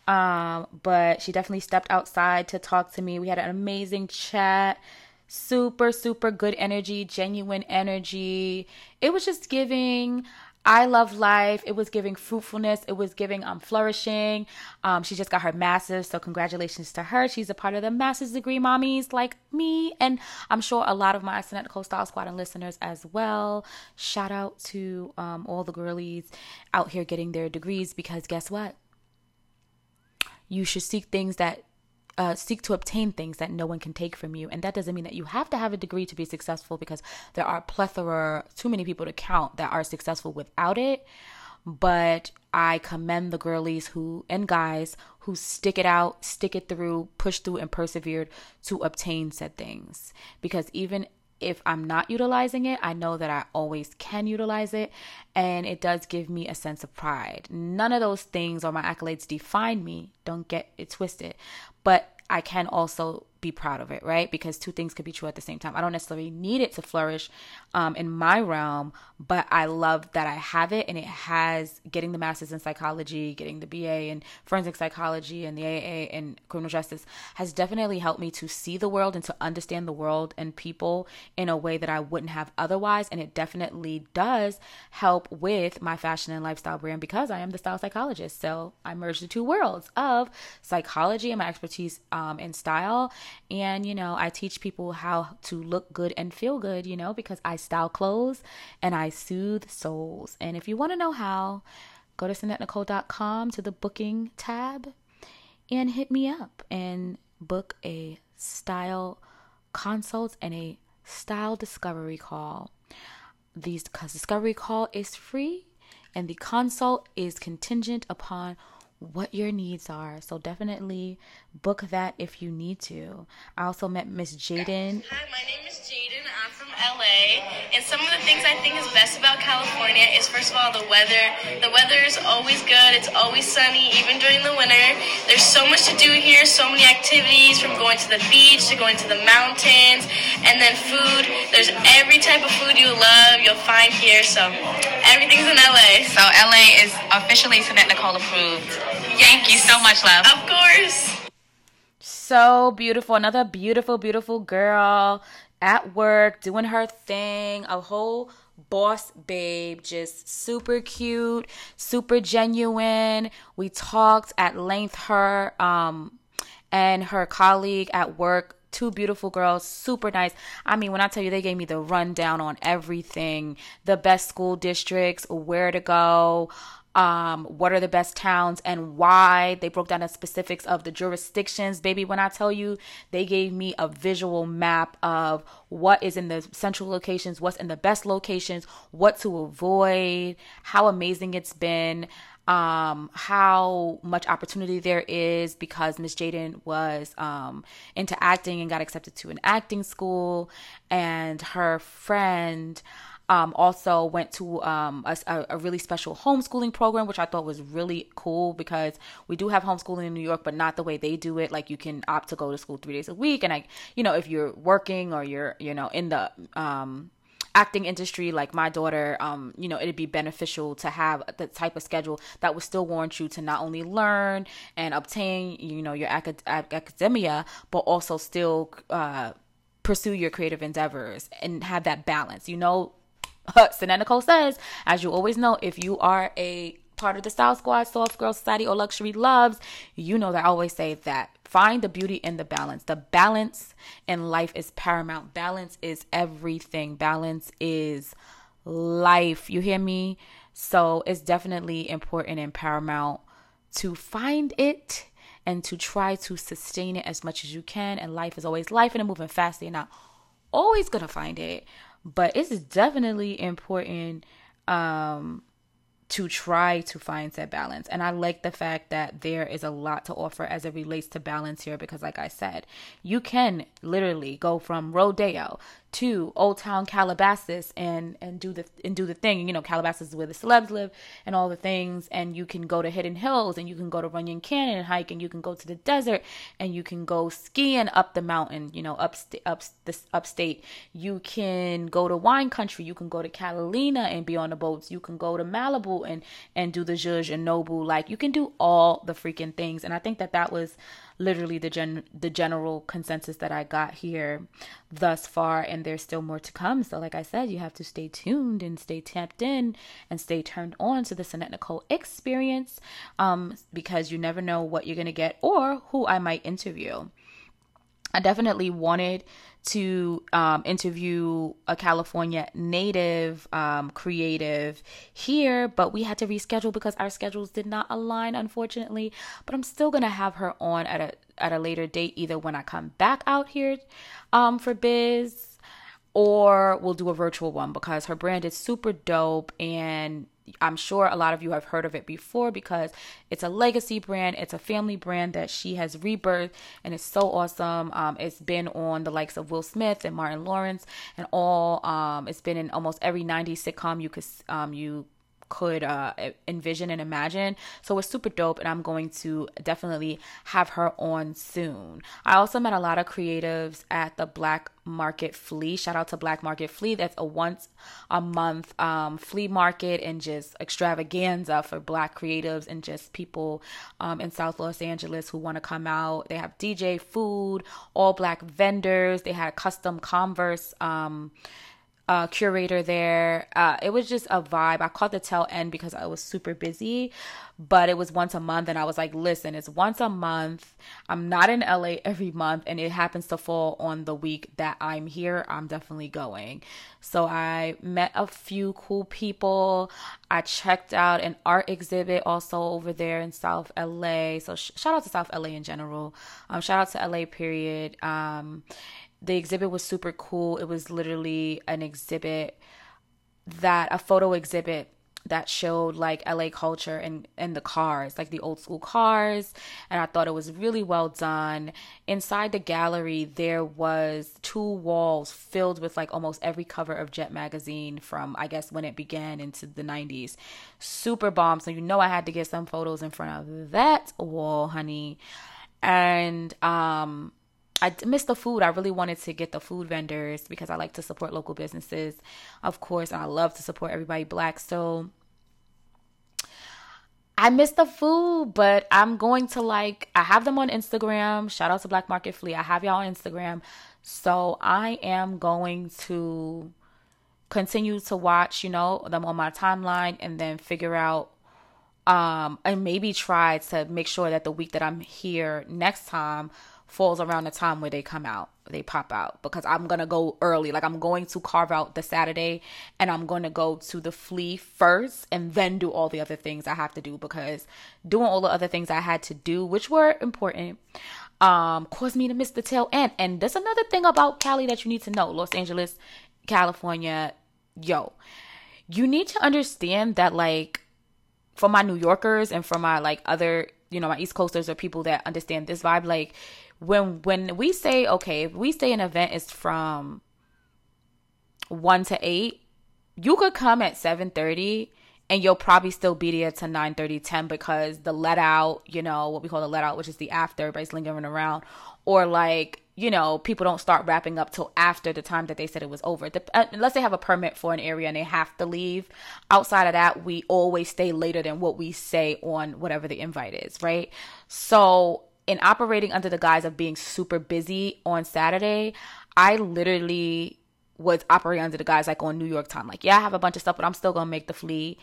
Um, but she definitely stepped outside to talk to me. We had an amazing chat. Super, super good energy, genuine energy. It was just giving I love life. It was giving fruitfulness. It was giving um flourishing. Um, she just got her master's, so congratulations to her. She's a part of the master's degree mommies like me, and I'm sure a lot of my Sannette Style Squad and listeners as well. Shout out to um all the girlies out here getting their degrees because guess what? you should seek things that uh, seek to obtain things that no one can take from you. And that doesn't mean that you have to have a degree to be successful because there are plethora, too many people to count that are successful without it. But I commend the girlies who and guys who stick it out, stick it through, push through, and persevered to obtain said things. Because even if I'm not utilizing it, I know that I always can utilize it. And it does give me a sense of pride. None of those things or my accolades define me. Don't get it twisted. But I can also be proud of it, right? Because two things could be true at the same time. I don't necessarily need it to flourish um, in my realm, but I love that I have it and it has getting the master's in psychology, getting the BA in forensic psychology and the AA in criminal justice has definitely helped me to see the world and to understand the world and people in a way that I wouldn't have otherwise. And it definitely does help with my fashion and lifestyle brand because I am the style psychologist. So I merge the two worlds of psychology and my expertise um, in style and, you know, I teach people how to look good and feel good, you know, because I style clothes and I soothe souls. And if you want to know how, go to SannetteNicole.com to the booking tab and hit me up and book a style consult and a style discovery call. The discovery call is free and the consult is contingent upon what your needs are. So definitely book that if you need to. I also met Miss Jaden. Hi, my name is Jaden. I'm from LA. And some of the things I think is best about California is first of all the weather. The weather is always good. It's always sunny, even during the winter. There's so much to do here, so many activities from going to the beach to going to the mountains. And then food. There's every type of food you love, you'll find here. So everything's in LA. So LA is officially Sannette Nicole approved. Thank you so much, love. Of course. So beautiful. Another beautiful, beautiful girl at work doing her thing. A whole boss babe, just super cute, super genuine. We talked at length, her um, and her colleague at work two beautiful girls, super nice. I mean, when I tell you they gave me the rundown on everything, the best school districts, where to go, um, what are the best towns and why. They broke down the specifics of the jurisdictions. Baby, when I tell you, they gave me a visual map of what is in the central locations, what's in the best locations, what to avoid, how amazing it's been um, how much opportunity there is because Miss Jaden was um, into acting and got accepted to an acting school, and her friend um, also went to um, a, a, really special homeschooling program, which I thought was really cool because we do have homeschooling in New York, but not the way they do it. Like you can opt to go to school three days a week, and I, you know, if you're working or you're, you know, in the um, acting industry like my daughter um you know it'd be beneficial to have the type of schedule that would still warrant you to not only learn and obtain you know your acad- academia but also still uh pursue your creative endeavors and have that balance. You know [laughs] Sannette Nicole says, as you always know, if you are a part of the Style Squad, Soft Girl Society, or Luxury Loves, you know that I always say that find the beauty in the balance. The balance in life is paramount. Balance is everything. Balance is life. You hear me? So it's definitely important and paramount to find it and to try to sustain it as much as you can. And life is always life and moving fast. You're not always gonna find it but it's definitely important um to try to find that balance. And I like the fact that there is a lot to offer as it relates to balance here because, like I said, you can literally go from Rodeo to Old Town Calabasas and and do the and do the thing. You know, Calabasas is where the celebs live and all the things. And you can go to Hidden Hills and you can go to Runyon Canyon and hike and you can go to the desert and you can go skiing up the mountain. You know, up up this upstate. You can go to wine country. You can go to Catalina and be on the boats. You can go to Malibu and and do the Zhuge and Nobu. Like you can do all the freaking things. And I think that that was literally the gen the general consensus that I got here thus far and there's still more to come. So like I said, you have to stay tuned and stay tapped in and stay turned on to the Sannette Nicole experience um because you never know what you're to get or who I might interview. I definitely wanted to um, interview a California native um, creative here, but we had to reschedule because our schedules did not align, unfortunately. But I'm still gonna have her on at a at a later date, either when I come back out here um, for biz, or we'll do a virtual one because her brand is super dope and I'm sure a lot of you have heard of it before because it's a legacy brand. It's a family brand that she has rebirthed and it's so awesome. Um, it's been on the likes of Will Smith and Martin Lawrence and all. Um, it's been in almost every 90s sitcom you could um, you could uh, envision and imagine. So it's super dope, and I'm going to definitely have her on soon. I also met a lot of creatives at the Black Market Flea. Shout out to Black Market Flea. That's a once a month um, flea market and just extravaganza for Black creatives and just people um, in South Los Angeles who want to come out. They have DJ food, all Black vendors. They had custom Converse. Um, uh, curator there. Uh, it was just a vibe. I caught the tail end because I was super busy, but it was once a month, and I was like, listen, it's once a month. I'm not in LA [laughs] every month, and it happens to fall on the week that I'm here. I'm definitely going. So I met a few cool people. I checked out an art exhibit also over there in South LA. So sh- shout out to South LA in general. Um, shout out to LA period. Um, the exhibit was super cool. It was literally an exhibit that a photo exhibit that showed like LA culture and and the cars, like the old school cars, and I thought it was really well done. Inside the gallery there was two walls filled with like almost every cover of Jet magazine from I guess when it began into the 90s. Super bomb. So you know I had to get some photos in front of that wall, honey. And um I missed the food. I really wanted to get the food vendors because I like to support local businesses, of course, and I love to support everybody black. So I missed the food, but I'm going to like I have them on Instagram. Shout out to Black Market Flea. I have y'all on Instagram. So I am going to continue to watch, you know, them on my timeline and then figure out um and maybe try to make sure that the week that I'm here next time falls around the time where they come out they pop out. Because i'm gonna go early. Like i'm going to carve out the saturday and i'm gonna go to the flea first and then do all the other things i have to do. Because doing all the other things i had to do which were important um caused me to miss the tail end. And there's another thing about cali that you need to know. Los angeles california yo you need to understand that like for my new yorkers and for my like other you know my east coasters or people that understand this vibe like when when we say okay, if we say an event is from one to eight, you could come at seven thirty and you'll probably still be there to 9 30 10 because the let out you know what we call the let out which is the after everybody's lingering around. Or like you know people don't start wrapping up till after the time that they said it was over. The, uh, unless they have a permit for an area and they have to leave. Outside of that we always stay later than what we say on whatever the invite is right? So in operating under the guise of being super busy on Saturday, I literally was operating under the guise like on New York time. Like, yeah, I have a bunch of stuff, but I'm still gonna make the flea.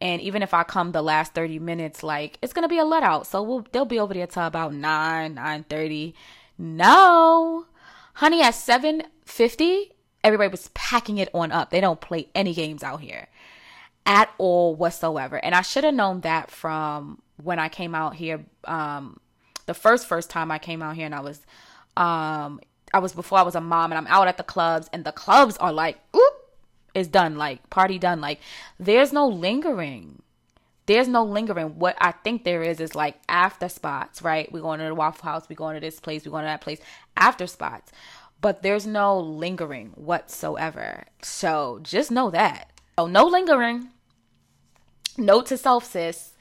And even if I come the last 30 minutes, like it's gonna be a let out. So we'll they'll be over there till about 9, 9 30. No. Honey, at 750, everybody was packing it on up. They don't play any games out here at all whatsoever. And I should have known that from when I came out here um the first first time I came out here and I was um I was before I was a mom and I'm out at the clubs and the clubs are like oop it's done like party done. Like there's no lingering. There's no lingering. What I think there is is like after spots right? We're going to the Waffle House we're going to this place we're going to that place. After spots. But there's no lingering whatsoever. So just know that. So no lingering. Note to self sis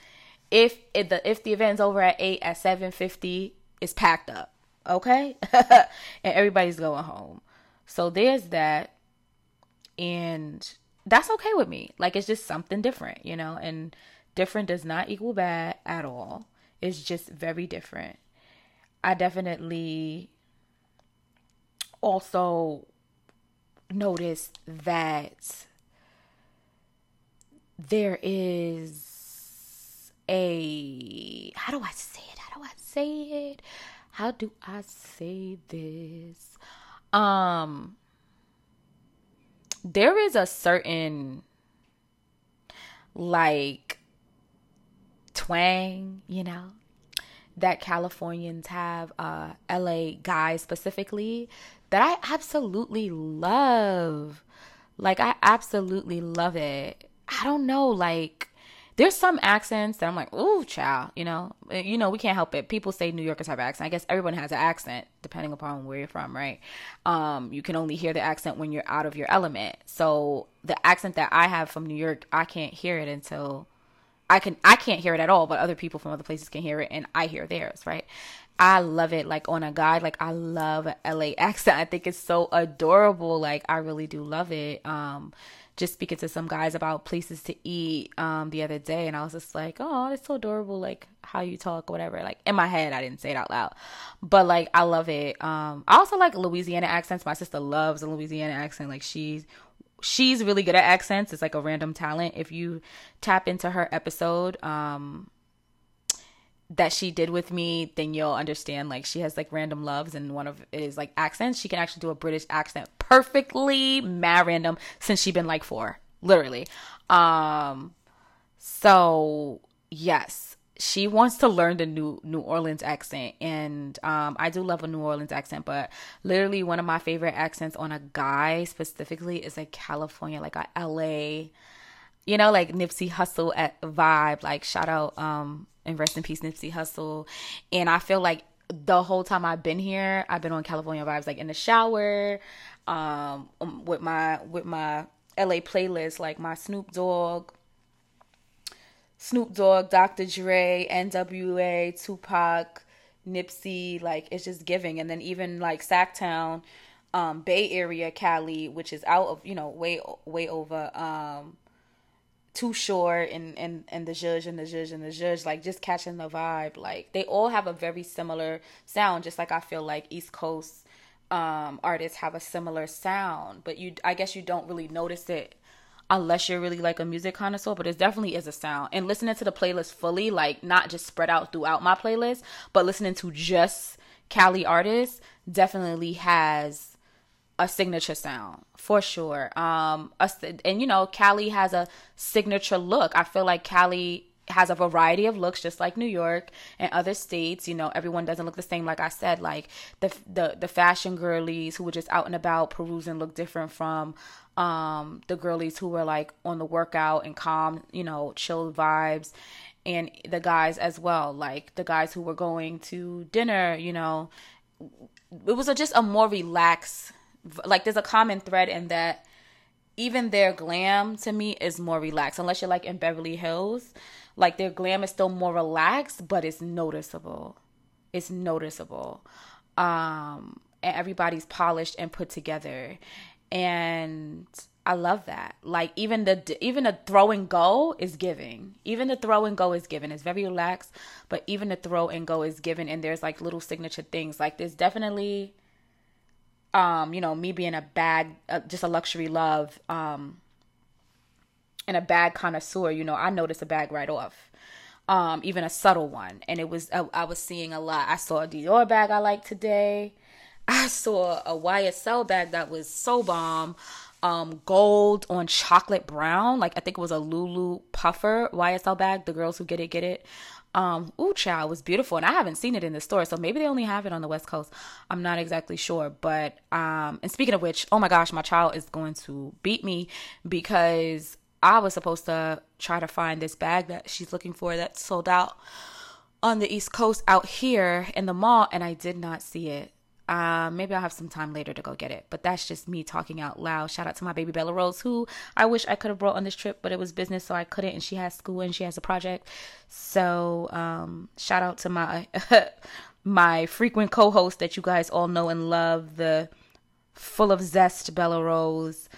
if if the if the event's over at eight at seven fifty, it's packed up. Okay, [laughs] and everybody's going home. So there's that, and that's okay with me. Like it's just something different, you know. And different does not equal bad at all. It's just very different. I definitely also noticed that there is a how do I say it? How do I say it? How do I say this? Um there is a certain like twang, you know, that Californians have, uh LA guys specifically, that I absolutely love. Like I absolutely love it. I don't know, like there's some accents that I'm like, ooh, child, you know, eh, you know, we can't help it. People say New Yorkers have accent. I guess everyone has an accent depending upon where you're from, right? Um, you can only hear the accent when you're out of your element. So the accent that I have from New York, I can't hear it until I can I can't hear it at all, but other people from other places can hear it and I hear theirs, right? I love it like on a guide, like I love LA accent. [laughs] I think it's so adorable. Like I really do love it. Um just speaking to some guys about places to eat um the other day and I was just like, "Oh, it's so adorable like how you talk whatever." Like in my head, I didn't say it out loud. But like I love it. Um I also like Louisiana accents. My sister loves a Louisiana accent. Like she's she's really good at accents. It's like a random talent. If you tap into her episode, um, that she did with me, then you'll understand. Like she has like random loves, and one of it is like accents. She can actually do a British accent perfectly, mad random, since she been like four, literally. Um, so yes, she wants to learn the new New Orleans accent, and um, I do love a New Orleans accent. But literally, one of my favorite accents on a guy specifically is like California, like a LA, you know, like Nipsey Hussle at vibe. Like shout out, um, and rest in peace, Nipsey Hussle. And I feel like the whole time I've been here, I've been on California vibes, like in the shower, um, with my with my LA playlist, like my Snoop Dogg Snoop Dogg, Dr. Dre, NWA, Tupac, Nipsey, like it's just giving. And then even like Sacktown, um, Bay Area, Cali, which is out of you know way way over um, Too Short and and and the Judge and the Judge and the Judge, like just catching the vibe. Like they all have a very similar sound, just like I feel like East Coast um artists have a similar sound, but you I guess you don't really notice it unless you're really like a music connoisseur, but it definitely is a sound. And listening to the playlist fully, like not just spread out throughout my playlist, but listening to just Cali artists definitely has a signature sound for sure. Um, a, and you know, Cali has a signature look. I feel like Cali has a variety of looks just like New York and other states. You know, everyone doesn't look the same. Like I said, like the the the fashion girlies who were just out and about perusing look different from um the girlies who were like on the workout and calm, you know, chill vibes and the guys as well, like the guys who were going to dinner, you know, it was a, just a more relaxed like there's a common thread in that even their glam to me is more relaxed unless you're like in Beverly Hills like their glam is still more relaxed but it's noticeable it's noticeable um and everybody's polished and put together and I love that. Like even the even the throw and go is giving. Even the throw and go is given. It's very relaxed, but even the throw and go is given. And there's like little signature things. Like there's definitely, um, you know, me being a bag, uh, just a luxury love, um, and a bag connoisseur. You know, I noticed a bag right off. Um, even a subtle one, and it was uh, I was seeing a lot. I saw a Dior bag I like today. I saw a YSL bag that was so bomb. Um, gold on chocolate brown. Like I think it was a Loulou puffer YSL bag. The girls who get it get it. Um, ooh, child was beautiful, and I haven't seen it in the store, so maybe they only have it on the West Coast. I'm not exactly sure, but um, and speaking of which, oh my gosh, my child is going to beat me because I was supposed to try to find this bag that she's looking for that sold out on the East Coast out here in the mall, and I did not see it. Uh, maybe I'll have some time later to go get it. But that's just me talking out loud. Shout out to my baby Bella Rose, who I wish I could have brought on this trip, but it was business, so I couldn't. And she has school and she has a project. So um, shout out to my [laughs] my frequent co-host that you guys all know and love, the full of zest Bella Rose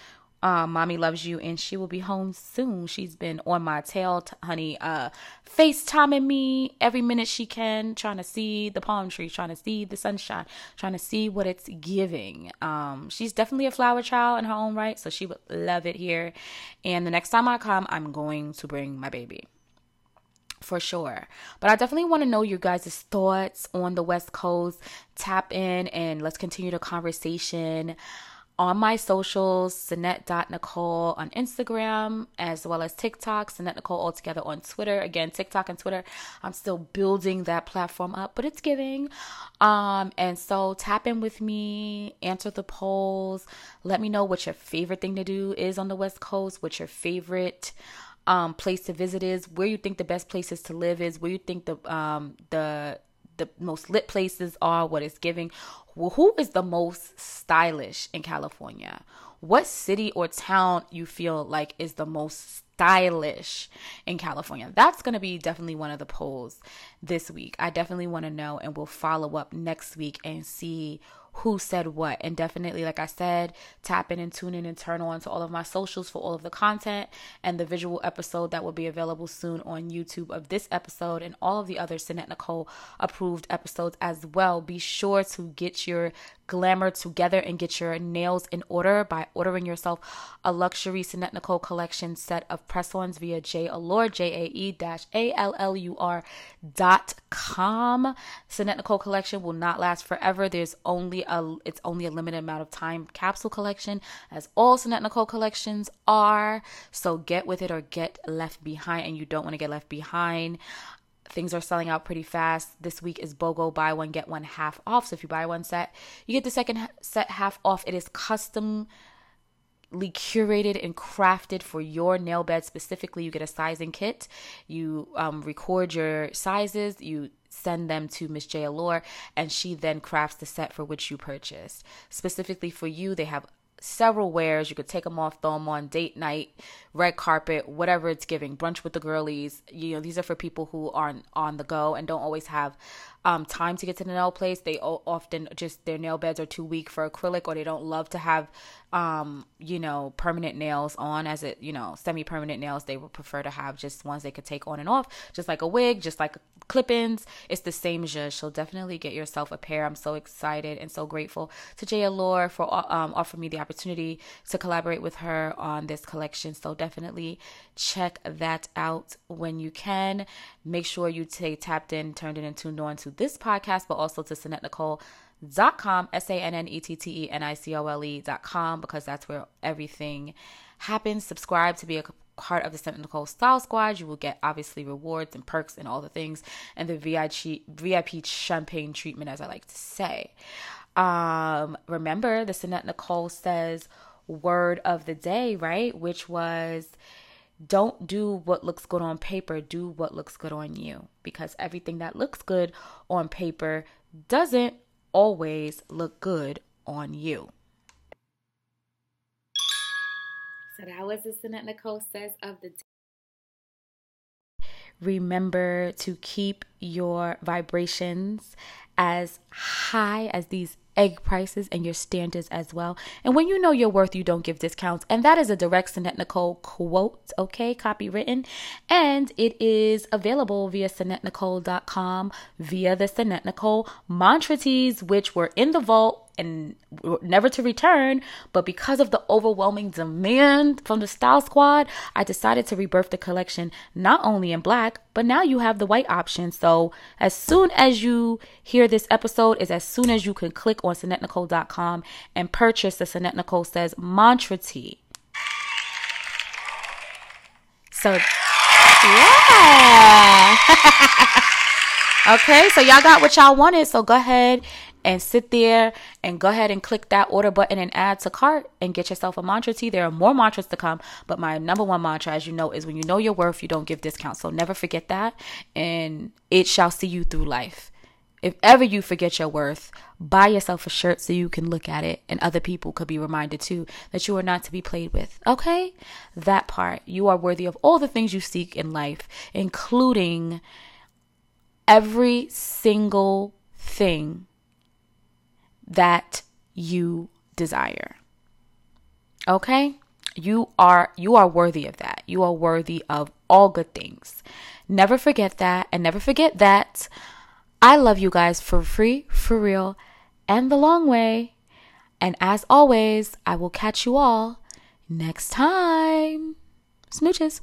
uh, mommy loves you and she will be home soon. She's been on my tail t- honey uh facetiming me every minute she can trying to see the palm tree trying to see the sunshine trying to see what it's giving. Um she's definitely a flower child in her own right so she would love it here. And the next time i come i'm going to bring my baby. For sure. But I definitely want to know your guys' thoughts on the West Coast. Tap in and let's continue the conversation on my socials, Sannette.Nicole on Instagram, as well as TikTok, Sannette Nicole altogether on Twitter. Again, TikTok and Twitter, I'm still building that platform up, but it's giving. Um, and so tap in with me, answer the polls, let me know what your favorite thing to do is on the West Coast, what your favorite um, place to visit is, where you think the best places to live is, where you think the um, the the most lit places are, what it's giving. Well, who is the most stylish in California? What city or town you feel like is the most stylish in California? That's going to be definitely one of the polls this week. I definitely want to know, and we'll follow up next week and see who said what. And definitely, like I said, tap in and tune in and turn on to all of my socials for all of the content and the visual episode that will be available soon on YouTube of this episode and all of the other Sannette Nicole approved episodes as well. Be sure to get your glamour together and get your nails in order by ordering yourself a luxury Sannette Nicole collection set of press-ons via J Allure, J-A-E dash A-L-L-U-R dot com. Sannette Nicole collection will not last forever. There's only a, it's only a limited amount of time capsule collection as all Sannette Nicole collections are. So get with it or get left behind and you don't want to get left behind things are selling out pretty fast. This week is BOGO buy one get one half off. So if you buy one set, you get the second set half off. It is custom curated and crafted for your nail bed specifically. You get a sizing kit. You um, record your sizes. You send them to Miss J Allure, and she then crafts the set for which you purchased. Specifically for you, they have several wares. You could take them off, throw them on date night, red carpet, whatever it's giving, brunch with the girlies. You know, these are for people who aren't on the go and don't always have um, time to get to the nail place. They often just their nail beds are too weak for acrylic, or they don't love to have, um, you know, permanent nails on as it, you know, semi-permanent nails. They would prefer to have just ones they could take on and off, just like a wig, just like clip-ins. It's the same zhuzh. So definitely get yourself a pair. I'm so excited and so grateful to J Allure for um, offering me the opportunity to collaborate with her on this collection. So definitely check that out when you can. Make sure you stay tapped in, turned in, and tuned on to this podcast, but also to Sannette Nicole dot com s-a-n-n-e-t-t-e-n-i-c-o-l-e dot com because that's where everything happens subscribe to be a part of the Sannette Nicole Style Squad. You will get obviously rewards and perks and all the things, and the VIP VIP champagne treatment, as I like to say. Um, remember, the Sannette Nicole says word of the day, right? Which was don't do what looks good on paper, do what looks good on you. Because everything that looks good on paper doesn't always look good on you. So that was the Sannette Nicole says of the day. Remember to keep your vibrations as high as these egg prices and your standards as well. And when you know your worth, you don't give discounts. And that is a direct Sannette Nicole quote, okay, copywritten. And it is available via SannetteNicole.com via the Sannette Nicole mantra tees, which were in the vault and never to return. But because of the overwhelming demand from the Style Squad, I decided to rebirth the collection not only in black, but now you have the white option. So as soon as you hear this episode, is as soon as you can click on SannetteNicole.com and purchase the Sannette Nicole Says Mantra Tee. So, yeah. [laughs] okay, so y'all got what y'all wanted. So go ahead and sit there and go ahead and click that order button and add to cart and get yourself a mantra tee. There are more mantras to come, but my number one mantra, as you know, is when you know your worth, you don't give discounts. So never forget that, and it shall see you through life. If ever you forget your worth, buy yourself a shirt so you can look at it and other people could be reminded too that you are not to be played with. Okay? That part. You are worthy of all the things you seek in life, including every single thing that you desire. Okay? You are you are worthy of that. You are worthy of all good things. Never forget that and never forget that I love you guys for free, for real, and the long way. And as always, I will catch you all next time. Smooches.